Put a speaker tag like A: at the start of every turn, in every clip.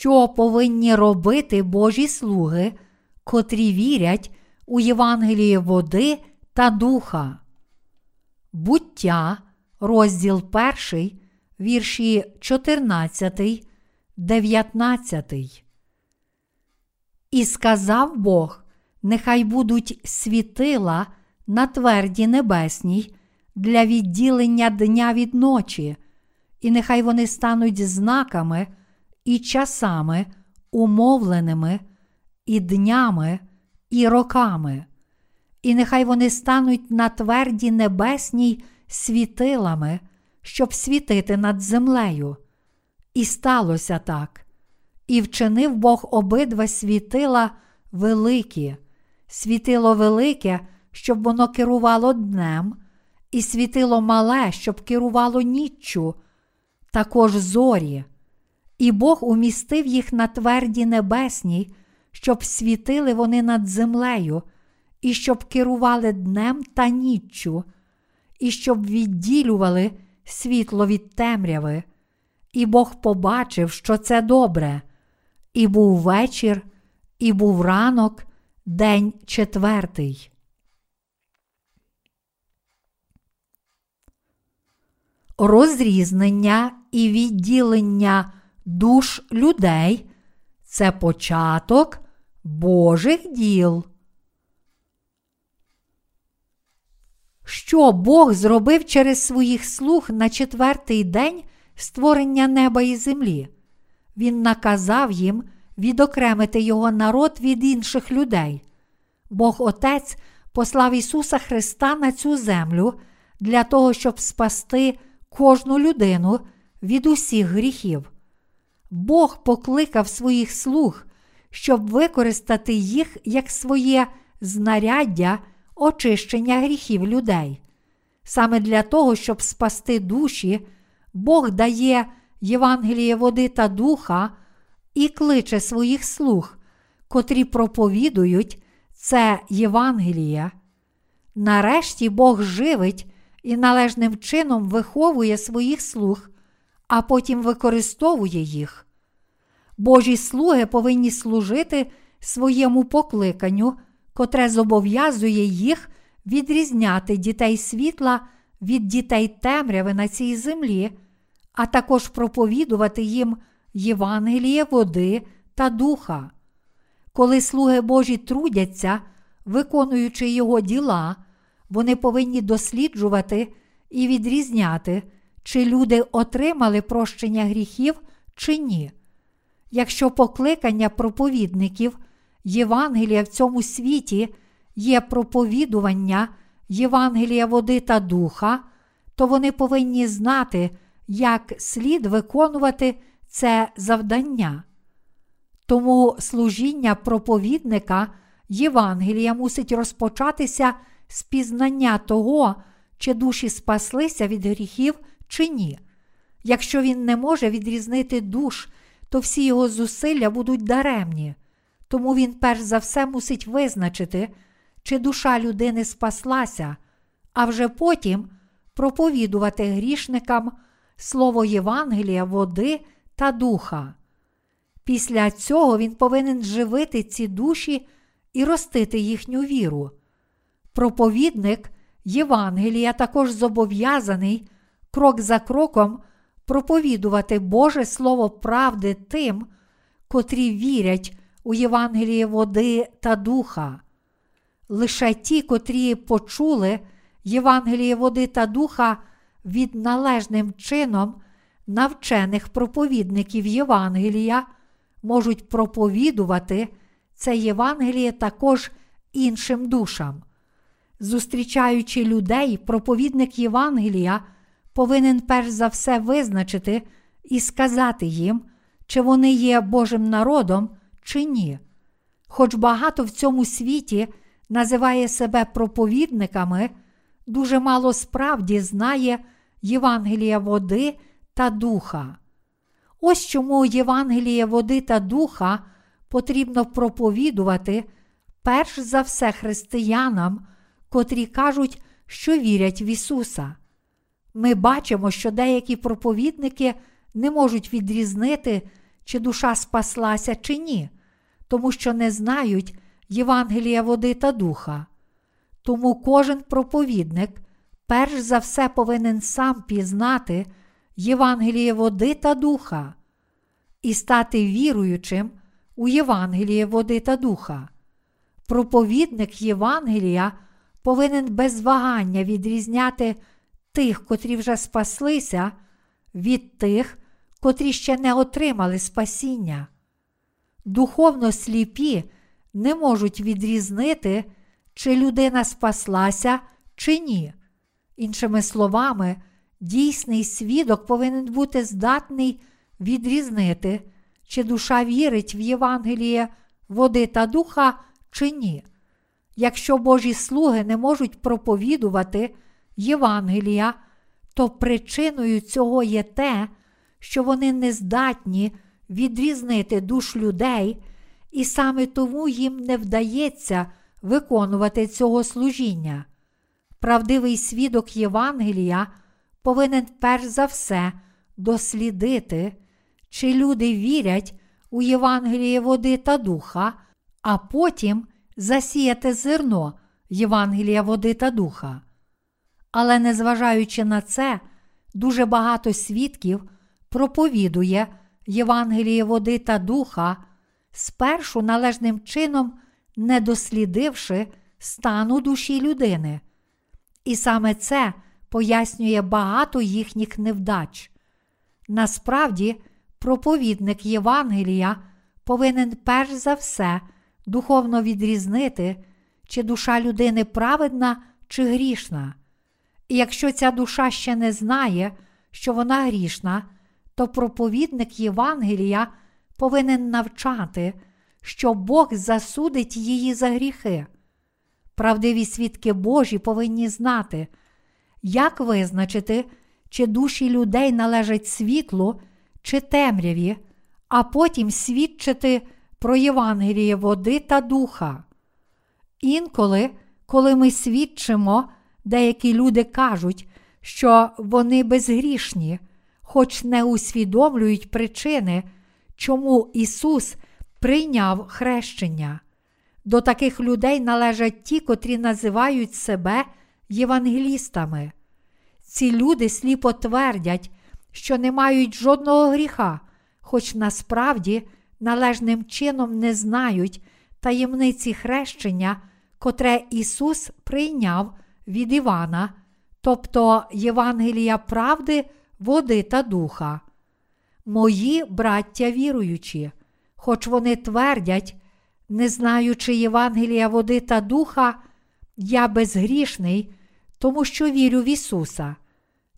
A: що повинні робити Божі слуги, котрі вірять у Євангеліє води та духа. Буття, розділ 1, вірші 14, 19. І сказав Бог: нехай будуть світила на тверді небесній для відділення дня від ночі, і нехай вони стануть знаками і часами, умовленими, і днями, і роками, і нехай вони стануть на тверді небесній світилами, щоб світити над землею. І сталося так. І вчинив Бог обидва світила великі, світило велике, щоб воно керувало днем, і світило мале, щоб керувало ніччю, також зорі. І Бог умістив їх на тверді небесній, щоб світили вони над землею, і щоб керували днем та ніччю, і щоб відділювали світло від темряви. І Бог побачив, що це добре. І був вечір, і був ранок, день четвертий. Розрізнення і відділення душ людей це початок Божих діл. Що Бог зробив через своїх слуг на четвертий день створення неба і землі? Він наказав їм відокремити його народ від інших людей. Бог Отець послав Ісуса Христа на цю землю для того, щоб спасти кожну людину від усіх гріхів. Бог покликав своїх слуг, щоб використати їх як своє знаряддя очищення гріхів людей. Саме для того, щоб спасти душі, Бог дає Євангеліє води та духа і кличе своїх слуг, котрі проповідують це Євангеліє. Нарешті Бог живить і належним чином виховує своїх слуг, а потім використовує їх. Божі слуги повинні служити своєму покликанню, котре зобов'язує їх відрізняти дітей світла від дітей темряви на цій землі, а також проповідувати їм Євангеліє води та духа. Коли слуги Божі трудяться, виконуючи його діла, вони повинні досліджувати і відрізняти, чи люди отримали прощення гріхів чи ні. Якщо покликання проповідників Євангелія в цьому світі є проповідування Євангелія води та духа, то вони повинні знати, як слід виконувати це завдання. Тому служіння проповідника Євангелія мусить розпочатися з пізнання того, чи душі спаслися від гріхів чи ні. Якщо він не може відрізнити душ, то всі його зусилля будуть даремні. Тому він перш за все мусить визначити, чи душа людини спаслася, а вже потім проповідувати грішникам слово Євангелія, води та духа. Після цього він повинен живити ці душі і ростити їхню віру. Проповідник Євангелія також зобов'язаний крок за кроком проповідувати Боже Слово правди тим, котрі вірять у Євангеліє води та духа. Лише ті, котрі почули Євангеліє води та духа від належним чином навчених проповідників Євангелія, можуть проповідувати це Євангеліє також іншим душам. Зустрічаючи людей, проповідник Євангелія повинен перш за все визначити і сказати їм, чи вони є Божим народом, чи ні. Хоч багато в цьому світі називає себе проповідниками, дуже мало справді знає Євангелія води та духа. Ось чому Євангеліє води та духа потрібно проповідувати перш за все християнам, котрі кажуть, що вірять в Ісуса. Ми бачимо, що деякі проповідники не можуть відрізнити, чи душа спаслася, чи ні, тому що не знають Євангелія води та духа. Тому кожен проповідник перш за все повинен сам пізнати Євангеліє води та духа і стати віруючим у Євангеліє води та духа. Проповідник Євангелія повинен без вагання відрізняти тих, котрі вже спаслися, від тих, котрі ще не отримали спасіння. Духовно сліпі не можуть відрізнити, чи людина спаслася, чи ні. Іншими словами, дійсний свідок повинен бути здатний відрізнити, чи душа вірить в Євангеліє води та духа, чи ні. Якщо Божі слуги не можуть проповідувати Євангелія, то причиною цього є те, що вони не здатні відрізнити душ людей, і саме тому їм не вдається виконувати цього служіння. Правдивий свідок Євангелія повинен перш за все дослідити, чи люди вірять у Євангеліє води та духа, а потім засіяти зерно Євангелія води та духа. Але незважаючи на це, дуже багато свідків проповідує Євангеліє води та духа, спершу належним чином не дослідивши стану душі людини. І саме це пояснює багато їхніх невдач. Насправді, проповідник Євангелія повинен перш за все духовно відрізнити, чи душа людини праведна чи грішна. І якщо ця душа ще не знає, що вона грішна, то проповідник Євангелія повинен навчати, що Бог засудить її за гріхи. Правдиві свідки Божі повинні знати, як визначити, чи душі людей належать світлу чи темряві, а потім свідчити про Євангеліє води та духа. Інколи, коли ми свідчимо, деякі люди кажуть, що вони безгрішні, хоч не усвідомлюють причини, чому Ісус прийняв хрещення. До таких людей належать ті, котрі називають себе євангелістами. Ці люди сліпо твердять, що не мають жодного гріха, хоч насправді належним чином не знають таємниці хрещення, котре Ісус прийняв від Івана, тобто Євангелія правди, води та духа. Мої браття віруючі, хоч вони твердять, не знаючи Євангелія води та духа, я безгрішний, тому що вірю в Ісуса.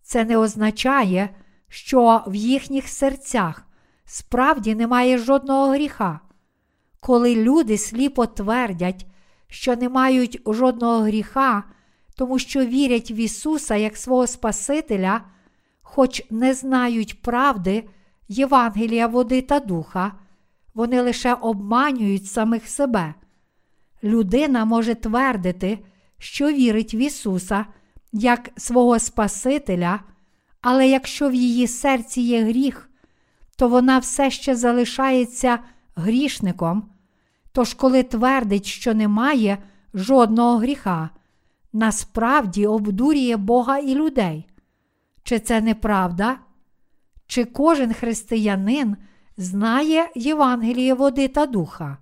A: Це не означає, що в їхніх серцях справді немає жодного гріха. Коли люди сліпо твердять, що не мають жодного гріха, тому що вірять в Ісуса як свого Спасителя, хоч не знають правди, Євангелія води та духа, вони лише обманюють самих себе. Людина може твердити, що вірить в Ісуса як свого Спасителя, але якщо в її серці є гріх, то вона все ще залишається грішником. Тож, коли твердить, що немає жодного гріха, насправді обдурює Бога і людей. Чи це неправда? Чи кожен християнин знає Євангеліє води та духа?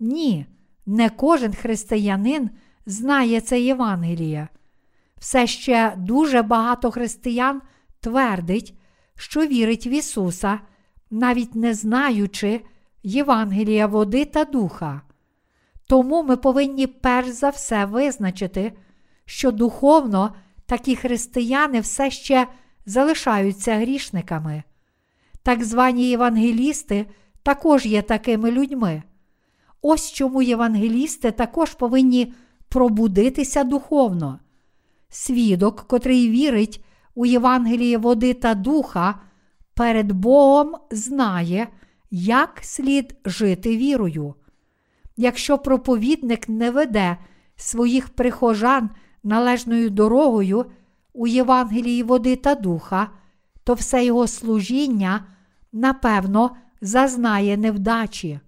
A: Ні, не кожен християнин знає це Євангеліє. Все ще дуже багато християн твердить, що вірить в Ісуса, навіть не знаючи Євангелія води та духа. Тому ми повинні перш за все визначити, що духовно такі християни все ще залишаються грішниками. Так звані євангелісти також є такими людьми. Ось чому євангелісти також повинні пробудитися духовно. Свідок, котрий вірить у Євангеліє води та духа, перед Богом знає, як слід жити вірою. Якщо проповідник не веде своїх прихожан належною дорогою у Євангелії води та духа, то все його служіння, напевно, зазнає невдачі.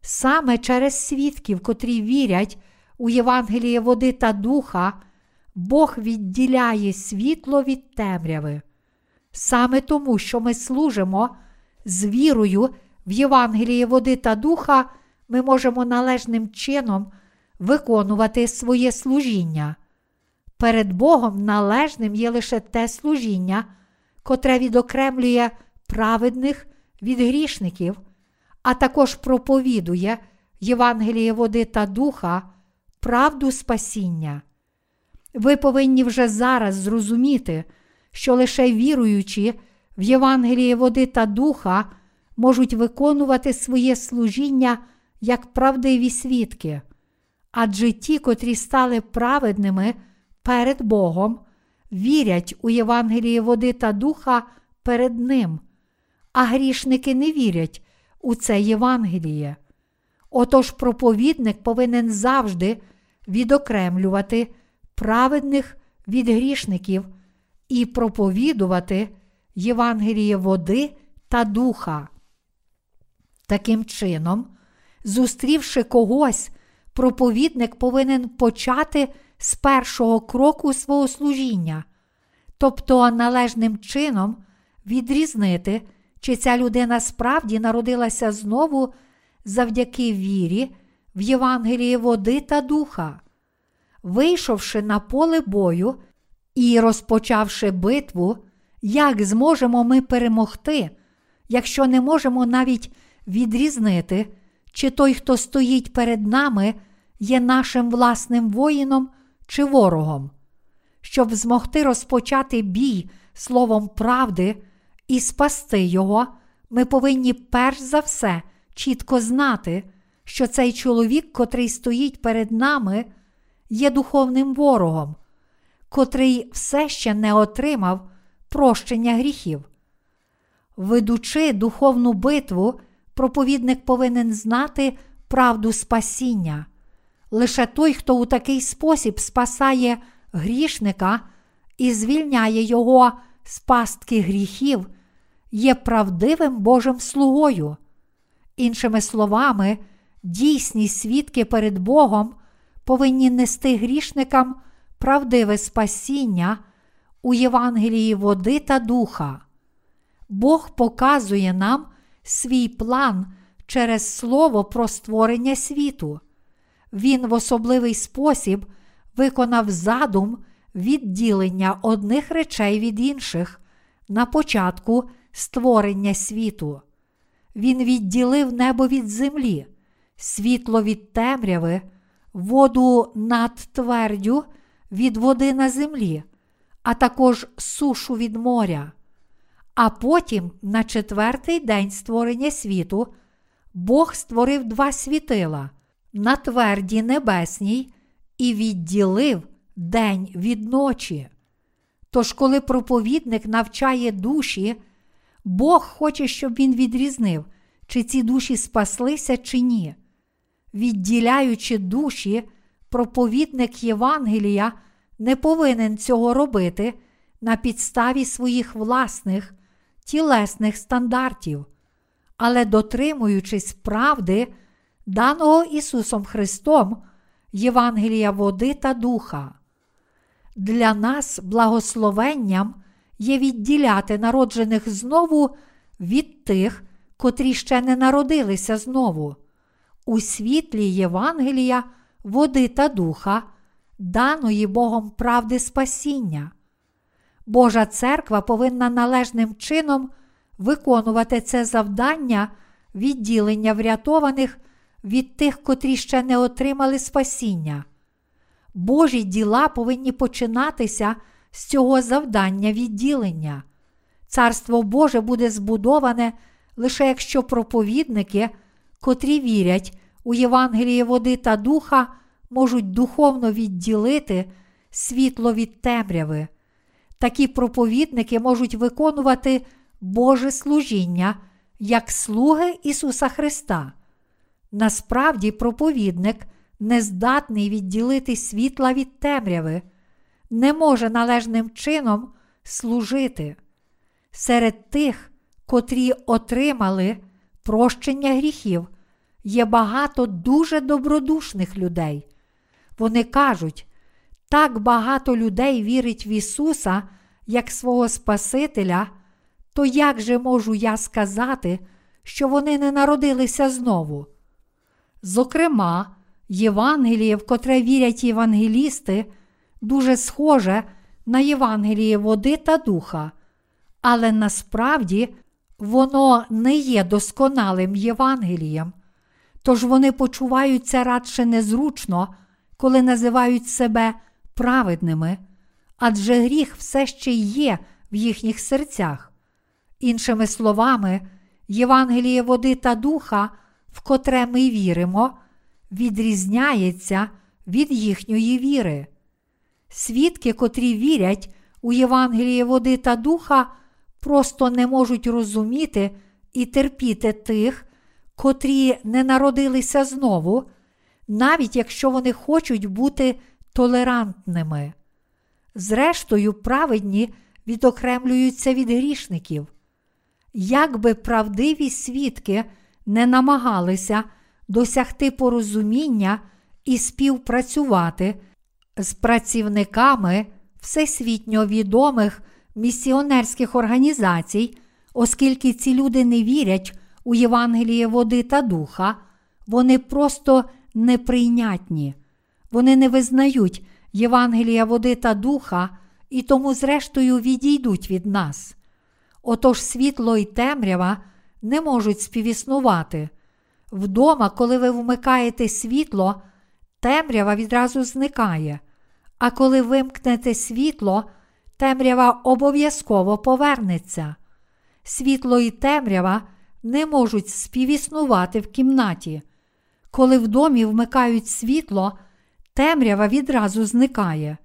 A: Саме через свідків, котрі вірять у Євангеліє води та духа, Бог відділяє світло від темряви. Саме тому, що ми служимо з вірою в Євангеліє води та духа, ми можемо належним чином виконувати своє служіння. Перед Богом належним є лише те служіння, котре відокремлює праведних від грішників, а також проповідує Євангеліє води та духа, правду спасіння. Ви повинні вже зараз зрозуміти, що лише віруючи в Євангеліє води та духа можуть виконувати своє служіння як правдиві свідки, адже ті, котрі стали праведними перед Богом, вірять у Євангеліє води та духа перед Ним, а грішники не вірять у це Євангеліє. Отож проповідник повинен завжди відокремлювати праведних від грішників і проповідувати Євангеліє води та духа. Таким чином, зустрівши когось, проповідник повинен почати з першого кроку свого служіння, тобто належним чином відрізнити, чи ця людина справді народилася знову завдяки вірі в Євангеліє води та духа. Вийшовши на поле бою і розпочавши битву, як зможемо ми перемогти, якщо не можемо навіть відрізнити, чи той, хто стоїть перед нами, є нашим власним воїном чи ворогом. Щоб змогти розпочати бій словом правди і спасти його, ми повинні перш за все чітко знати, що цей чоловік, котрий стоїть перед нами, є духовним ворогом, котрий все ще не отримав прощення гріхів. Ведучи духовну битву, проповідник повинен знати правду спасіння. Лише той, хто у такий спосіб спасає грішника і звільняє його з пастки гріхів, є правдивим Божим слугою. Іншими словами, дійсні свідки перед Богом повинні нести грішникам правдиве спасіння у Євангелії води та духа. Бог показує нам свій план через Слово про створення світу. Він в особливий спосіб виконав задум відділення одних речей від інших на початку створення світу. Він відділив небо від землі, світло від темряви, воду над твердю від води на землі, а також сушу від моря. А потім, на четвертий день створення світу, Бог створив два світила на тверді небесній і відділив день від ночі. Тож, коли проповідник навчає душі, Бог хоче, щоб він відрізнив, чи ці душі спаслися, чи ні. Відділяючи душі, проповідник Євангелія не повинен цього робити на підставі своїх власних тілесних стандартів, але дотримуючись правди, даного Ісусом Христом, Євангелія води та духа. Для нас благословенням є відділяти народжених знову від тих, котрі ще не народилися знову, у світлі Євангелія, води та духа, даної Богом правди спасіння. Божа церква повинна належним чином виконувати це завдання відділення врятованих від тих, котрі ще не отримали спасіння. Божі діла повинні починатися з цього завдання відділення. Царство Боже буде збудоване лише якщо проповідники, котрі вірять у Євангеліє води та духа, можуть духовно відділити світло від темряви. Такі проповідники можуть виконувати Боже служіння як слуги Ісуса Христа. Насправді, проповідник не здатний відділити світла від темряви, не може належним чином служити. Серед тих, котрі отримали прощення гріхів, є багато дуже добродушних людей. Вони кажуть, так багато людей вірить в Ісуса як свого Спасителя, то як же можу я сказати, що вони не народилися знову? Зокрема, Євангеліє, в котре вірять євангелісти, дуже схоже на Євангеліє води та духа, але насправді воно не є досконалим Євангелієм, тож вони почуваються радше незручно, коли називають себе праведними, адже гріх все ще є в їхніх серцях. Іншими словами, Євангеліє води та духа, в котре ми віримо, відрізняється від їхньої віри. Свідки, котрі вірять у Євангеліє води та духа, просто не можуть розуміти і терпіти тих, котрі не народилися знову, навіть якщо вони хочуть бути толерантними. Зрештою, праведні відокремлюються від грішників. Як би правдиві свідки не намагалися досягти порозуміння і співпрацювати з працівниками всесвітньо відомих місіонерських організацій, оскільки ці люди не вірять у Євангеліє води та духа, вони просто неприйнятні, вони не визнають Євангелія води та духа і тому, зрештою, відійдуть від нас. Отож світло і темрява не можуть співіснувати. Вдома, коли ви вмикаєте світло, темрява відразу зникає, а коли вимкнете світло, темрява обов'язково повернеться. Світло і темрява не можуть співіснувати в кімнаті. Коли в домі вмикають світло, темрява відразу зникає.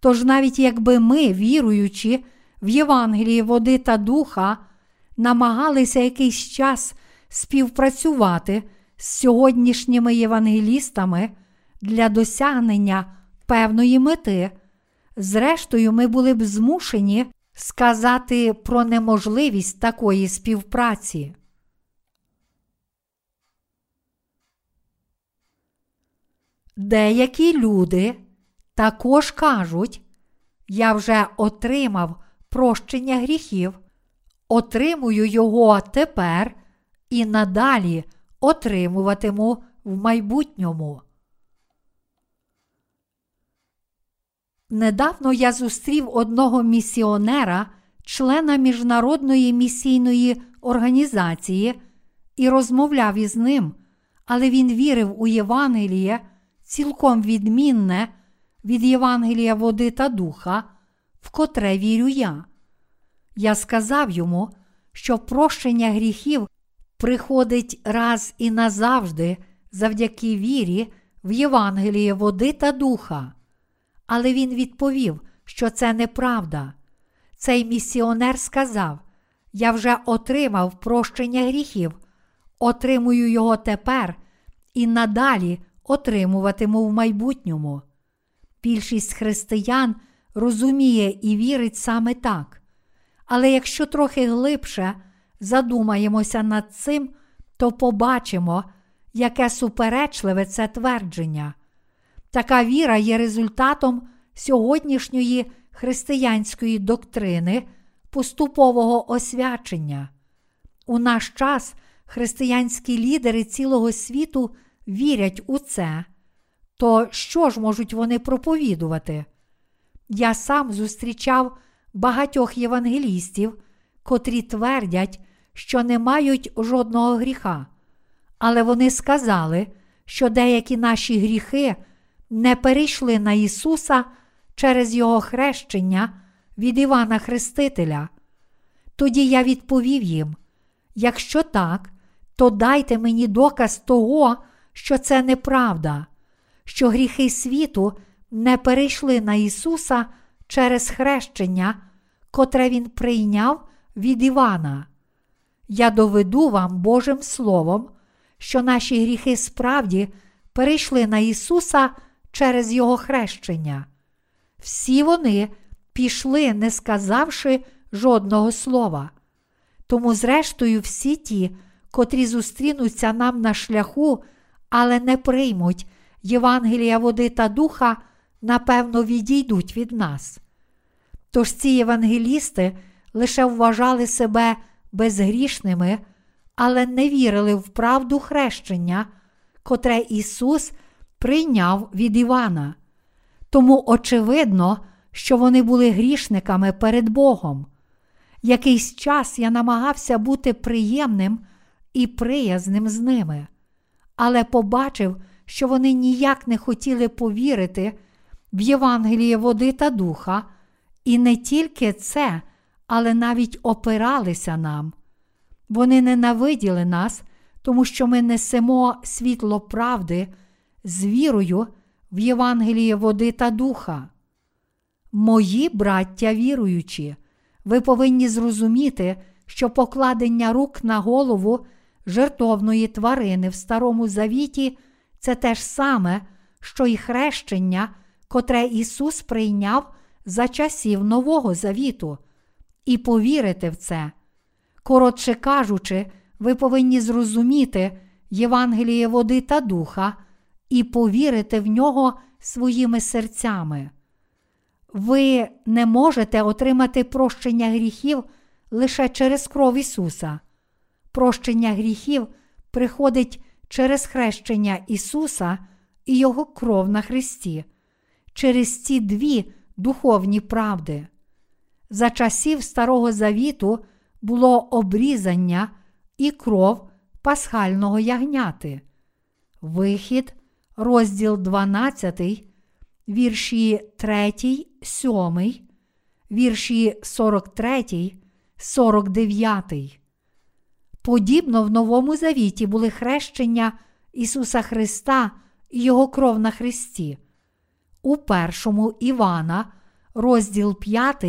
A: Тож навіть якби ми, віруючи в Євангелії води та духа, намагалися якийсь час співпрацювати з сьогоднішніми євангелістами для досягнення певної мети, зрештою, ми були б змушені сказати про неможливість такої співпраці. Деякі люди також кажуть, я вже отримав прощення гріхів, отримую його тепер і надалі отримуватиму в майбутньому. Недавно я зустрів одного місіонера, члена міжнародної місійної організації, і розмовляв із ним, але він вірив у Євангеліє цілком відмінне від Євангелія води та духа, в котре вірю я. Я сказав йому, що прощення гріхів приходить раз і назавжди завдяки вірі в Євангеліє води та духа. Але він відповів, що це неправда. Цей місіонер сказав: Я вже отримав прощення гріхів, отримую його тепер і надалі отримуватиму в майбутньому. Більшість християн розуміє і вірить саме так. Але якщо трохи глибше задумаємося над цим, то побачимо, яке суперечливе це твердження. Така віра є результатом сьогоднішньої християнської доктрини поступового освячення. У наш час християнські лідери цілого світу вірять у це, то що ж можуть вони проповідувати? Я сам зустрічав багатьох євангелістів, котрі твердять, що не мають жодного гріха, але вони сказали, що деякі наші гріхи не перейшли на Ісуса через Його хрещення від Івана Хрестителя. Тоді я відповів їм: якщо так, то дайте мені доказ того, що це неправда, що гріхи світу не перейшли на Ісуса через хрещення, котре Він прийняв від Івана. Я доведу вам Божим Словом, що наші гріхи справді перейшли на Ісуса через Його хрещення. Всі вони пішли, не сказавши жодного слова. Тому, зрештою, всі ті, котрі зустрінуться нам на шляху, але не приймуть Євангелія води та духа, напевно, відійдуть від нас. Тож ці євангелісти лише вважали себе безгрішними, але не вірили в правду хрещення, котре Ісус прийняв від Івана. Тому очевидно, що вони були грішниками перед Богом. Якийсь час я намагався бути приємним і приязним з ними, але побачив, що вони ніяк не хотіли повірити в Євангеліє води та духа, і не тільки це, але навіть опиралися нам. Вони ненавиділи нас, тому що ми несемо світло правди з вірою в Євангеліє води та духа. Мої браття віруючі, ви повинні зрозуміти, що покладення рук на голову жертовної тварини в Старому Завіті це те ж саме, що й хрещення, котре Ісус прийняв за часів Нового Завіту, і повірити в це. Коротше кажучи, ви повинні зрозуміти Євангеліє води та духа і повірити в нього своїми серцями. Ви не можете отримати прощення гріхів лише через кров Ісуса. Прощення гріхів приходить через хрещення Ісуса і Його кров на Христі, через ці дві духовні правди. За часів Старого Завіту було обрізання і кров пасхального ягняти. Вихід, розділ 12, вірші 3, 7, вірші 43, 49. Подібно в Новому Завіті були хрещення Ісуса Христа і Його кров на Христі. У першому Івана, розділ 5,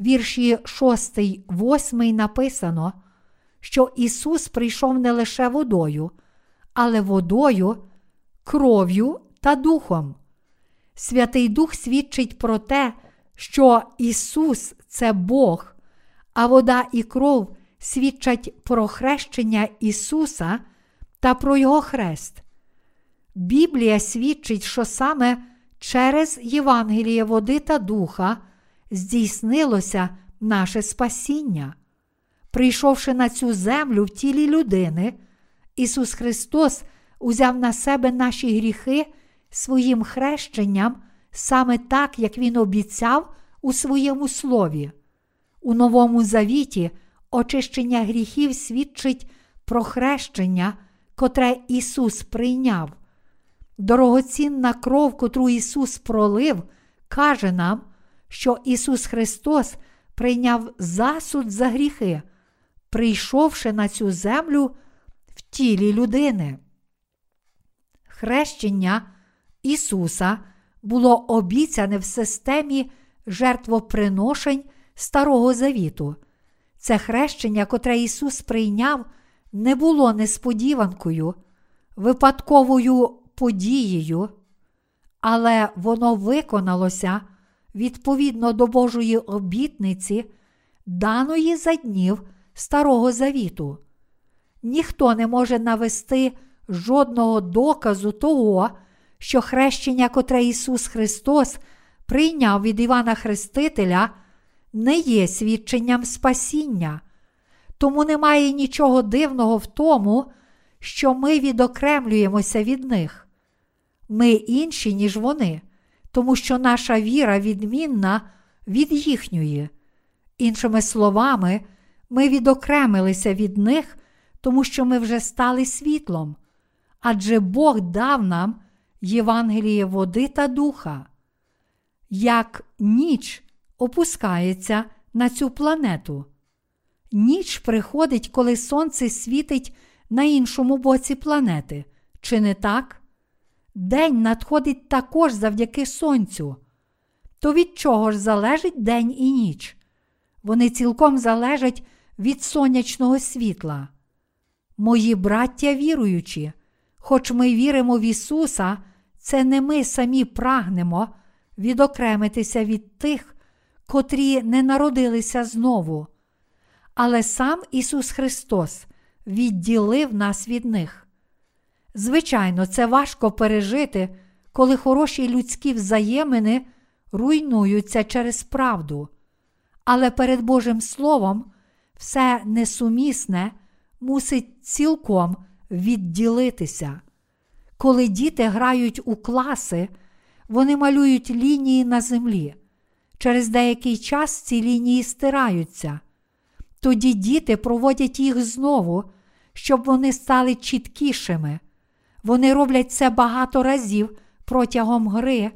A: вірші 6, 8 написано, що Ісус прийшов не лише водою, але водою, кров'ю та духом. Святий Дух свідчить про те, що Ісус це Бог, а вода і кров свідчать про хрещення Ісуса та про Його хрест. Біблія свідчить, що саме через Євангеліє води та духа здійснилося наше спасіння. Прийшовши на цю землю в тілі людини, Ісус Христос узяв на себе наші гріхи своїм хрещенням саме так, як Він обіцяв у своєму слові. У Новому Завіті очищення гріхів свідчить про хрещення, котре Ісус прийняв. Дорогоцінна кров, котру Ісус пролив, каже нам, що Ісус Христос прийняв засуд за гріхи, прийшовши на цю землю в тілі людини. Хрещення Ісуса було обіцяне в системі жертвоприношень Старого Завіту. Це хрещення, котре Ісус прийняв, не було несподіванкою, випадковою подією, але воно виконалося відповідно до Божої обітниці, даної за днів Старого Завіту. Ніхто не може навести жодного доказу того, що хрещення, котре Ісус Христос прийняв від Івана Хрестителя, не є свідченням спасіння, тому немає нічого дивного в тому, що ми відокремлюємося від них. Ми інші, ніж вони, тому що наша віра відмінна від їхньої. Іншими словами, ми відокремилися від них, тому що ми вже стали світлом, адже Бог дав нам Євангеліє води та духа. Як ніч опускається на цю планету. Ніч приходить, коли сонце світить на іншому боці планети, чи не так? День надходить також завдяки сонцю. То від чого ж залежить день і ніч? Вони цілком залежать від сонячного світла. Мої браття віруючі, хоч ми віримо в Ісуса, це не ми самі прагнемо відокремитися від тих, котрі не народилися знову. Але сам Ісус Христос відділив нас від них. Звичайно, це важко пережити, коли хороші людські взаємини руйнуються через правду. Але перед Божим Словом все несумісне мусить цілком відділитися. Коли діти грають у класи, вони малюють лінії на землі. Через деякий час ці лінії стираються. Тоді діти проводять їх знову, щоб вони стали чіткішими. Вони роблять це багато разів протягом гри,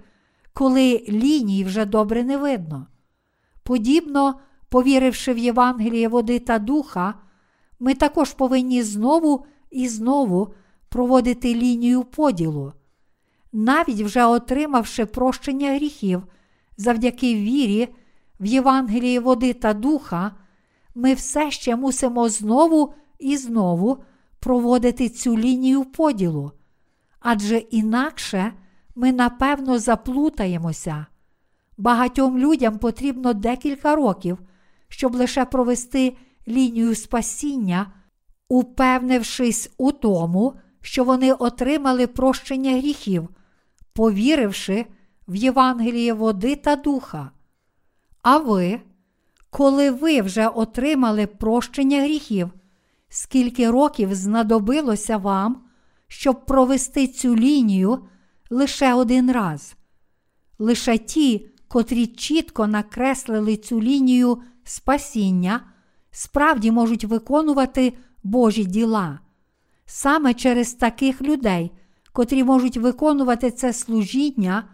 A: коли ліній вже добре не видно. Подібно, повіривши в Євангеліє води та духа, ми також повинні знову і знову проводити лінію поділу. Навіть вже отримавши прощення гріхів завдяки вірі в Євангелії води та духа, ми все ще мусимо знову і знову проводити цю лінію поділу, адже інакше ми напевно заплутаємося. Багатьом людям потрібно декілька років, щоб лише провести лінію спасіння, упевнившись у тому, що вони отримали прощення гріхів, повіривши в Євангеліє води та духа. А ви, коли ви вже отримали прощення гріхів, скільки років знадобилося вам, щоб провести цю лінію лише один раз? Лише ті, котрі чітко накреслили цю лінію спасіння, справді можуть виконувати Божі діла. Саме через таких людей, котрі можуть виконувати це служіння,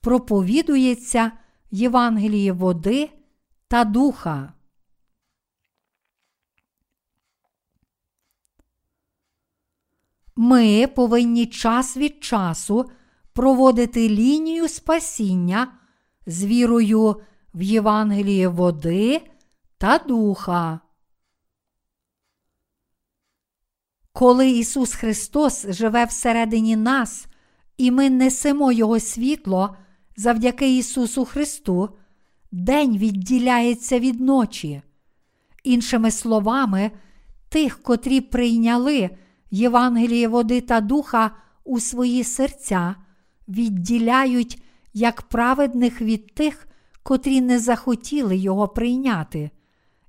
A: проповідується Євангеліє води та духа. Ми повинні час від часу проводити лінію спасіння з вірою в Євангеліє води та духа. Коли Ісус Христос живе всередині нас, і ми несемо Його світло завдяки Ісусу Христу, день відділяється від ночі. Іншими словами, тих, котрі прийняли Євангеліє води та духа у свої серця, відділяють як праведних від тих, котрі не захотіли його прийняти,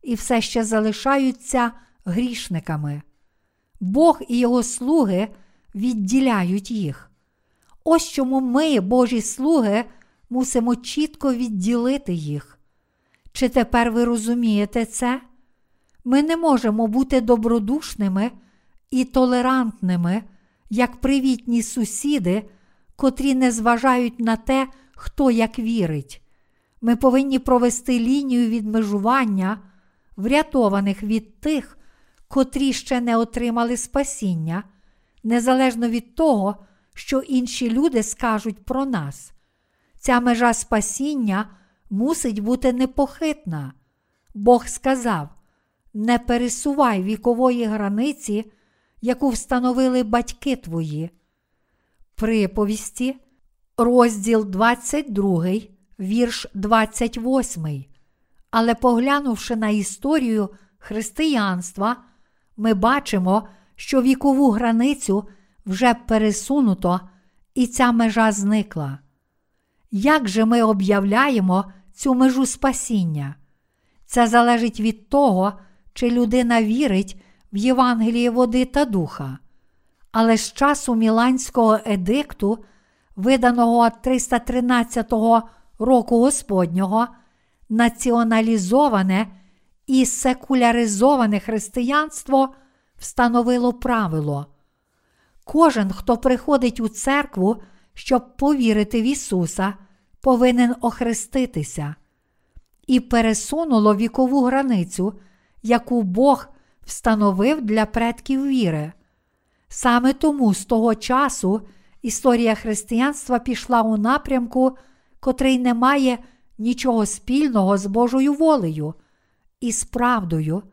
A: і все ще залишаються грішниками. Бог і його слуги відділяють їх. Ось чому ми, Божі слуги, мусимо чітко відділити їх. Чи тепер ви розумієте це? Ми не можемо бути добродушними і толерантними, як привітні сусіди, котрі не зважають на те, хто як вірить. Ми повинні провести лінію відмежування, врятованих від тих, котрі ще не отримали спасіння, незалежно від того, що інші люди скажуть про нас. Ця межа спасіння мусить бути непохитна. Бог сказав: не пересувай вікової границі, яку встановили батьки твої. Приповісті, розділ 22, вірш 28. Але поглянувши на історію християнства, ми бачимо, що вікову границю вже пересунуто, і ця межа зникла. Як же ми об'являємо цю межу спасіння? Це залежить від того, чи людина вірить в Євангеліє води та духа. Але з часу Міланського едикту, виданого 313 року Господнього, націоналізоване і секуляризоване християнство встановило правило. Кожен, хто приходить у церкву, щоб повірити в Ісуса, повинен охреститися, і пересунуло вікову границю, яку Бог встановив для предків віри. Саме тому з того часу історія християнства пішла у напрямку, котрий не має нічого спільного з Божою волею і з правдою.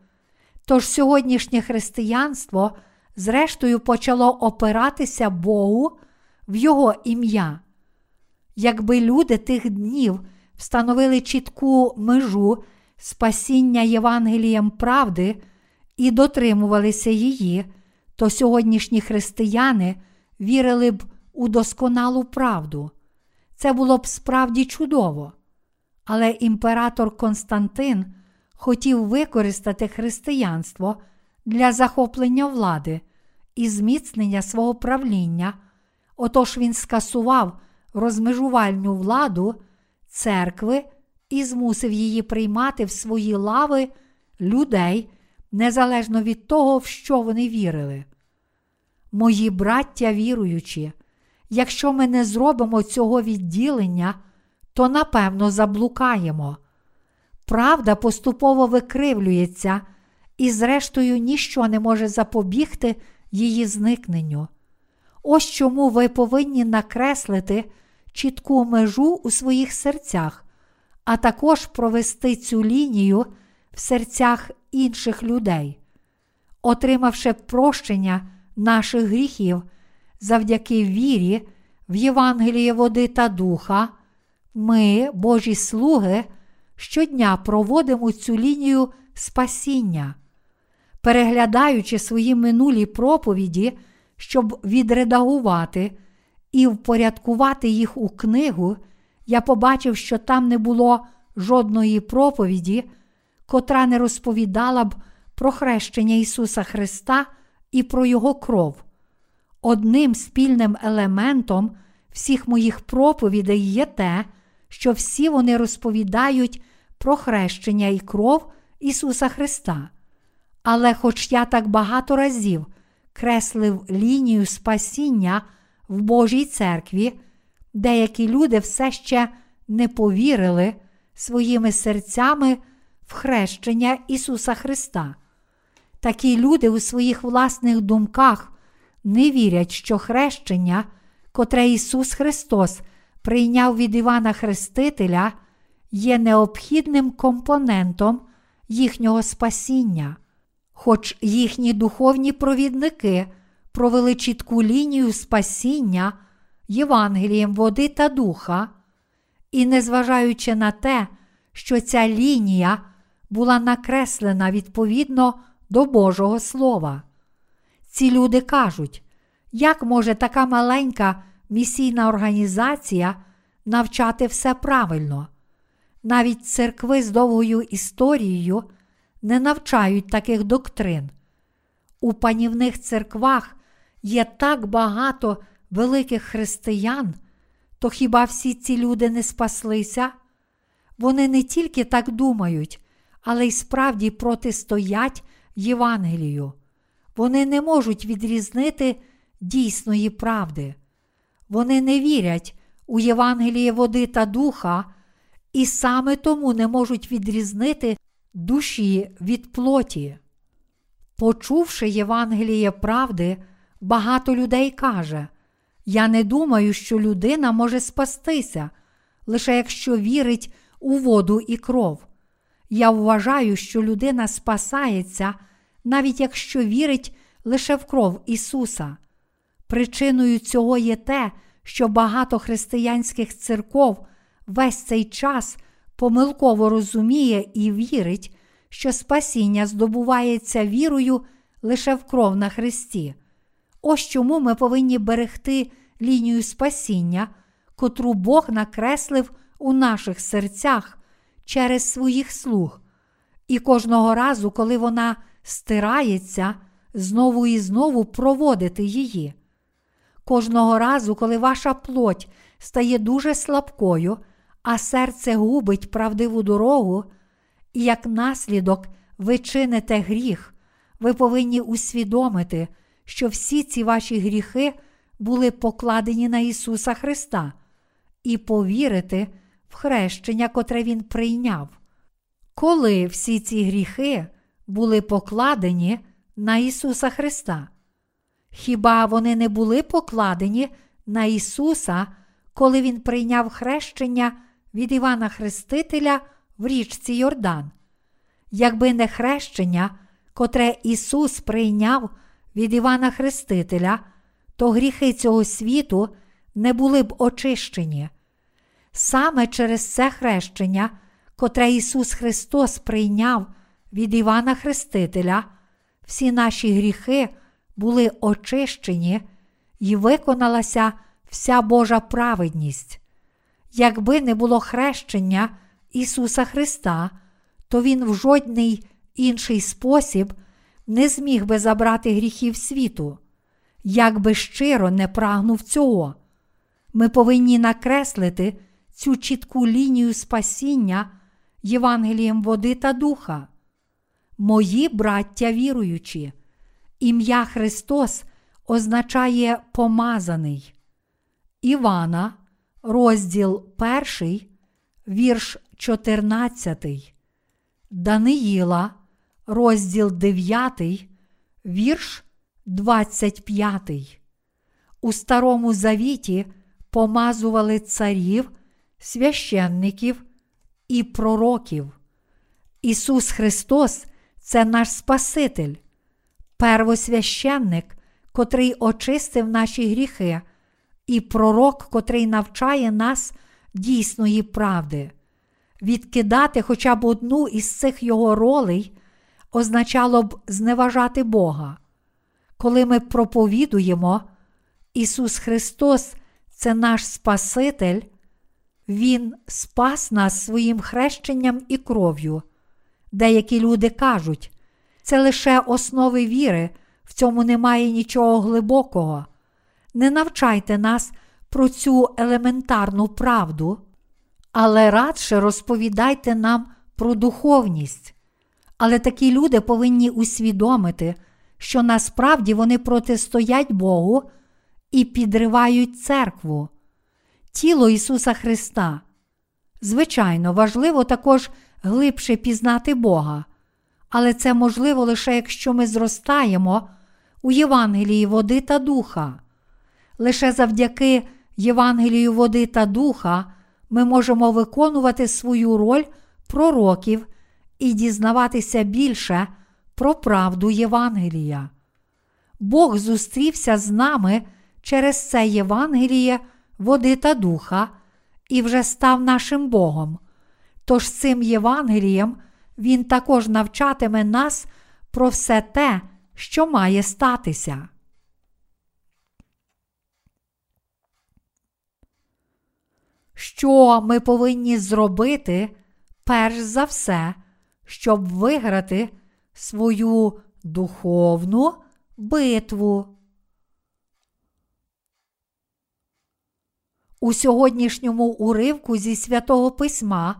A: Тож сьогоднішнє християнство, зрештою, почало опиратися Богу в Його ім'я. Якби люди тих днів встановили чітку межу спасіння Євангелієм правди і дотримувалися її, то сьогоднішні християни вірили б у досконалу правду. Це було б справді чудово. Але імператор Константин хотів використати християнство для захоплення влади і зміцнення свого правління. Отож він скасував розмежувальну владу церкви і змусив її приймати в свої лави людей незалежно від того, в що вони вірили. Мої браття віруючі, якщо ми не зробимо цього відділення, то напевно заблукаємо. Правда поступово викривлюється, і, зрештою, ніщо не може запобігти її зникненню. Ось чому ви повинні накреслити чітку межу у своїх серцях, а також провести цю лінію в серцях інших людей. Отримавши прощення наших гріхів завдяки вірі в Євангеліє води та духа, ми, Божі слуги, щодня проводимо цю лінію спасіння, переглядаючи свої минулі проповіді, щоб відредагувати і впорядкувати їх у книгу, я побачив, що там не було жодної проповіді, котра не розповідала б про хрещення Ісуса Христа і про Його кров. Одним спільним елементом всіх моїх проповідей є те, що всі вони розповідають про хрещення і кров Ісуса Христа. Але, хоч я так багато разів креслив лінію спасіння в Божій церкві, деякі люди все ще не повірили своїми серцями хрещення Ісуса Христа. Такі люди у своїх власних думках не вірять, що хрещення, котре Ісус Христос прийняв від Івана Хрестителя, є необхідним компонентом їхнього спасіння, хоч їхні духовні провідники провели чітку лінію спасіння Євангелієм води та духа, і незважаючи на те, що ця лінія була накреслена відповідно до Божого Слова. Ці люди кажуть, як може така маленька місійна організація навчати все правильно? Навіть церкви з довгою історією не навчають таких доктрин. У панівних церквах є так багато великих християн, то хіба всі ці люди не спаслися? Вони не тільки так думають, але й справді протистоять Євангелію. Вони не можуть відрізнити дійсної правди. Вони не вірять у Євангеліє води та духа, і саме тому не можуть відрізнити душі від плоті. Почувши Євангеліє правди, багато людей каже: Я не думаю, що людина може спастися, лише якщо вірить у воду і кров. Я вважаю, що людина спасається, навіть якщо вірить лише в кров Ісуса. Причиною цього є те, що багато християнських церков весь цей час помилково розуміє і вірить, що спасіння здобувається вірою лише в кров на Христі. Ось чому ми повинні берегти лінію спасіння, котру Бог накреслив у наших серцях через своїх слуг. І кожного разу, коли вона стирається, знову і знову проводити її. Кожного разу, коли ваша плоть стає дуже слабкою, а серце губить правдиву дорогу, і як наслідок ви чините гріх, ви повинні усвідомити, що всі ці ваші гріхи були покладені на Ісуса Христа, і повірити хрещення, котре Він прийняв. Коли всі ці гріхи були покладені на Ісуса Христа? Хіба вони не були покладені на Ісуса, коли Він прийняв хрещення від Івана Хрестителя в річці Йордан? Якби не хрещення, котре Ісус прийняв від Івана Хрестителя, то гріхи цього світу не були б очищені. Саме через це хрещення, котре Ісус Христос прийняв від Івана Хрестителя, всі наші гріхи були очищені і виконалася вся Божа праведність. Якби не було хрещення Ісуса Христа, то Він в жодний інший спосіб не зміг би забрати гріхів світу, як би щиро не прагнув цього. Ми повинні накреслити цю чітку лінію спасіння Євангелієм води та духа. Мої браття віруючі, ім'я Христос означає помазаний. Івана, розділ 1, вірш 14, Даниїла, розділ 9, вірш 25. У Старому Завіті помазували царів, священників і пророків. Ісус Христос це наш Спаситель, первосвященник, котрий очистив наші гріхи, і пророк, котрий навчає нас дійсної правди. Відкидати хоча б одну із цих його ролей означало б зневажати Бога. Коли ми проповідуємо, Ісус Христос це наш Спаситель, Він спас нас своїм хрещенням і кров'ю. Деякі люди кажуть, це лише основи віри, в цьому немає нічого глибокого. Не навчайте нас про цю елементарну правду, але радше розповідайте нам про духовність. Але такі люди повинні усвідомити, що насправді вони протистоять Богу і підривають церкву, тіло Ісуса Христа. Звичайно, важливо також глибше пізнати Бога, але це можливо лише якщо ми зростаємо у Євангелії води та духа. Лише завдяки Євангелію води та духа ми можемо виконувати свою роль пророків і дізнаватися більше про правду Євангелія. Бог зустрівся з нами через це Євангеліє, води та духа, і вже став нашим Богом. Тож цим Євангелієм Він також навчатиме нас про все те, що має статися. Що ми повинні зробити перш за все, щоб виграти свою духовну битву? У сьогоднішньому уривку зі святого Письма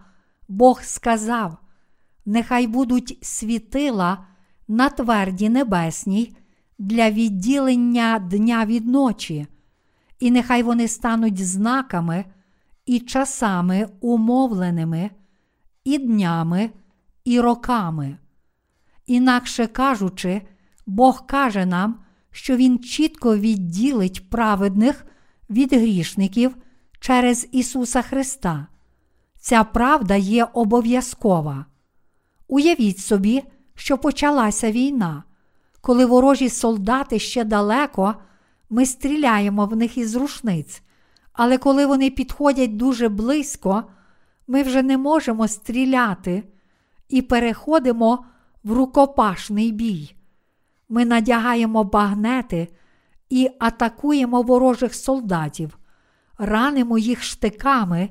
A: Бог сказав: Нехай будуть світила на тверді небесній для відділення дня від ночі, і нехай вони стануть знаками і часами умовленими, і днями, і роками. Інакше кажучи, Бог каже нам, що Він чітко відділить праведних від грішників через Ісуса Христа. Ця правда є обов'язкова. Уявіть собі, що почалася війна. Коли ворожі солдати ще далеко, ми стріляємо в них із рушниць, але коли вони підходять дуже близько, ми вже не можемо стріляти і переходимо в рукопашний бій. Ми надягаємо багнети і атакуємо ворожих солдатів, ранимо їх штиками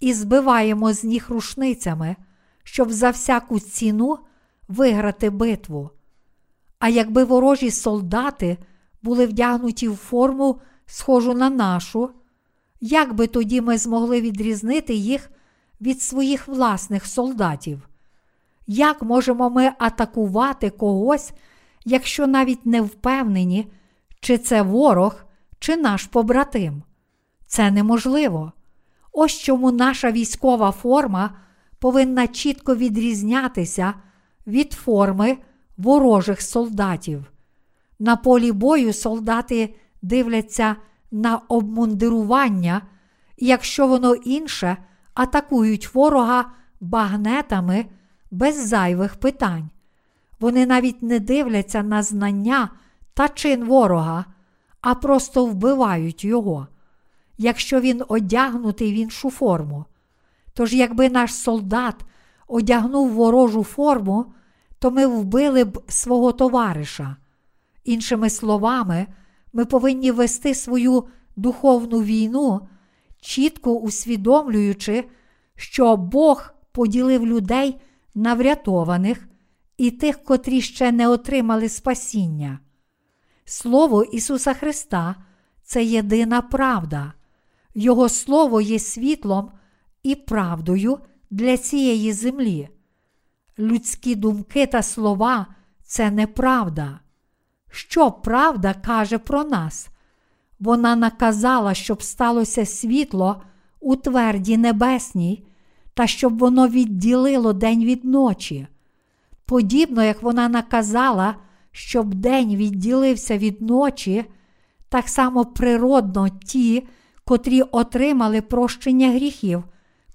A: і збиваємо з них рушницями, щоб за всяку ціну виграти битву. А якби ворожі солдати були вдягнуті в форму, схожу на нашу, як би тоді ми змогли відрізнити їх від своїх власних солдатів? Як можемо ми атакувати когось, якщо навіть не впевнені, чи це ворог, чи наш побратим? Це неможливо. Ось чому наша військова форма повинна чітко відрізнятися від форми ворожих солдатів. На полі бою солдати дивляться на обмундирування, і якщо воно інше, атакують ворога багнетами без зайвих питань. Вони навіть не дивляться на знання та чин ворога, а просто вбивають його якщо він одягнутий в іншу форму. Тож, якби наш солдат одягнув ворожу форму, то ми вбили б свого товариша. Іншими словами, ми повинні вести свою духовну війну, чітко усвідомлюючи, що Бог поділив людей на врятованих і тих, котрі ще не отримали спасіння. Слово Ісуса Христа це єдина правда, Його Слово є світлом і правдою для цієї землі. Людські думки та слова це неправда. Що правда каже про нас? Вона наказала, щоб сталося світло у тверді небесній, та щоб воно відділило день від ночі. Подібно як вона наказала, щоб день відділився від ночі, так само природно ті, котрі отримали прощення гріхів,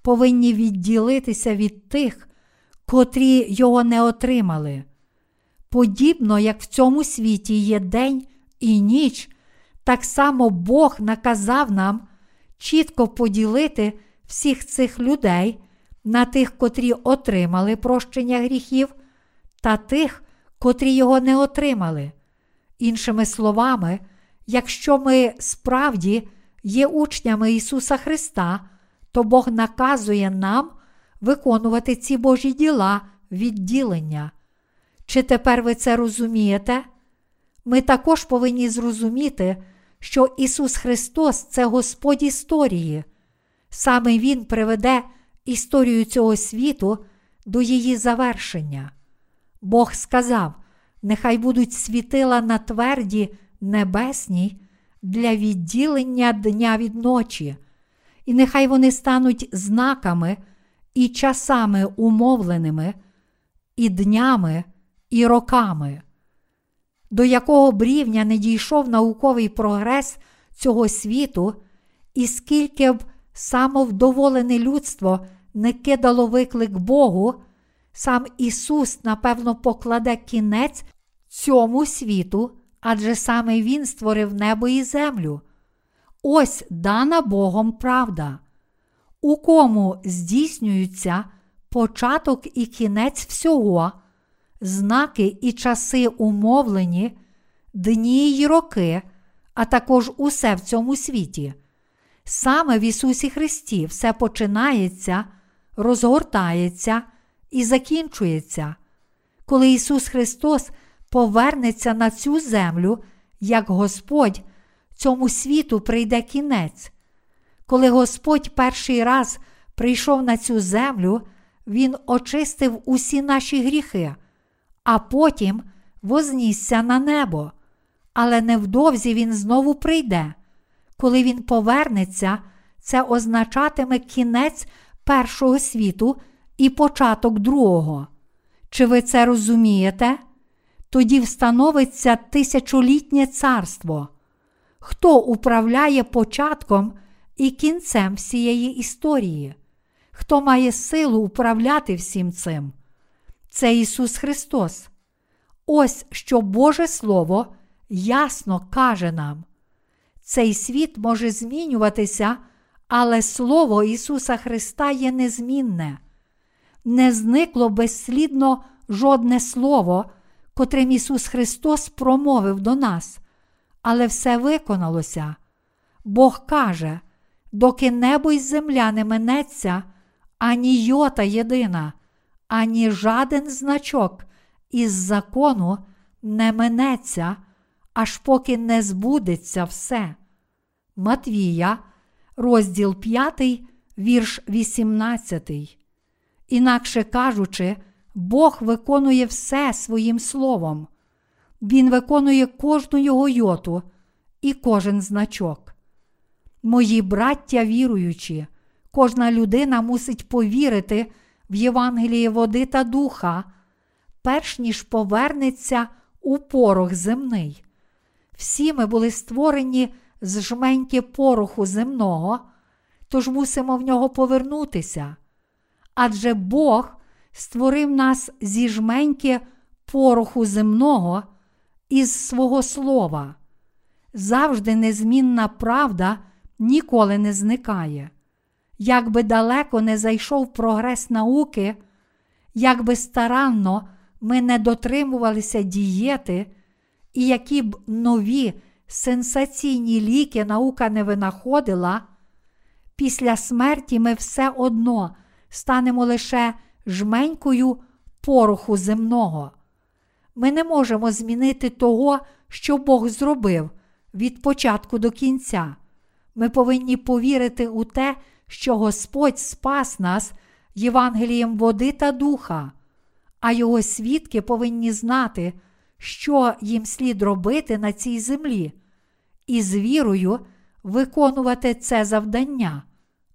A: повинні відділитися від тих, котрі його не отримали. Подібно як в цьому світі є день і ніч, так само Бог наказав нам чітко поділити всіх цих людей на тих, котрі отримали прощення гріхів, та тих, котрі його не отримали. Іншими словами, якщо ми справді є учнями Ісуса Христа, то Бог наказує нам виконувати ці Божі діла відділення. Чи тепер ви це розумієте? Ми також повинні зрозуміти, що Ісус Христос це Господь історії. Саме Він приведе історію цього світу до її завершення. Бог сказав: нехай будуть світила на тверді небесній для відділення дня від ночі, і нехай вони стануть знаками і часами умовленими, і днями, і роками. До якого б рівня не дійшов науковий прогрес цього світу, і скільки б самовдоволене людство не кидало виклик Богу, сам Ісус, напевно, покладе кінець цьому світу, адже саме Він створив небо і землю. Ось дана Богом правда, у кому здійснюються початок і кінець всього, знаки і часи умовлені, дні й роки, а також усе в цьому світі. Саме в Ісусі Христі все починається, розгортається і закінчується. Коли Ісус Христос повернеться на цю землю, як Господь, цьому світу прийде кінець. Коли Господь перший раз прийшов на цю землю, Він очистив усі наші гріхи, а потім вознісся на небо. Але невдовзі Він знову прийде. Коли Він повернеться, це означатиме кінець першого світу і початок другого. Чи ви це розумієте? Тоді встановиться тисячолітнє царство. Хто управляє початком і кінцем всієї історії? Хто має силу управляти всім цим? Це Ісус Христос. Ось що Боже Слово ясно каже нам. Цей світ може змінюватися, але Слово Ісуса Христа є незмінне. Не зникло безслідно жодне слово, котрим Ісус Христос промовив до нас, але все виконалося. Бог каже, доки небо й земля не минеться, ані йота єдина, ані жаден значок із закону не минеться, аж поки не збудеться все. Матвія, розділ 5, вірш 18. Інакше кажучи, Бог виконує все своїм словом. Він виконує кожну його йоту і кожен значок. Мої браття віруючі, кожна людина мусить повірити в Євангеліє води та духа, перш ніж повернеться у порох земний. Всі ми були створені з жменьки пороху земного, тож мусимо в нього повернутися. Адже Бог створив нас зі жменьки пороху земного із свого слова. Завжди незмінна правда ніколи не зникає. Як би далеко не зайшов прогрес науки, як би старанно ми не дотримувалися дієти, і які б нові сенсаційні ліки наука не винаходила, після смерті ми все одно станемо лише жменькою пороху земного. Ми не можемо змінити того, що Бог зробив від початку до кінця. Ми повинні повірити у те, що Господь спас нас Євангелієм води та духа, а його свідки повинні знати, що їм слід робити на цій землі, і з вірою виконувати це завдання.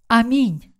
A: Амінь.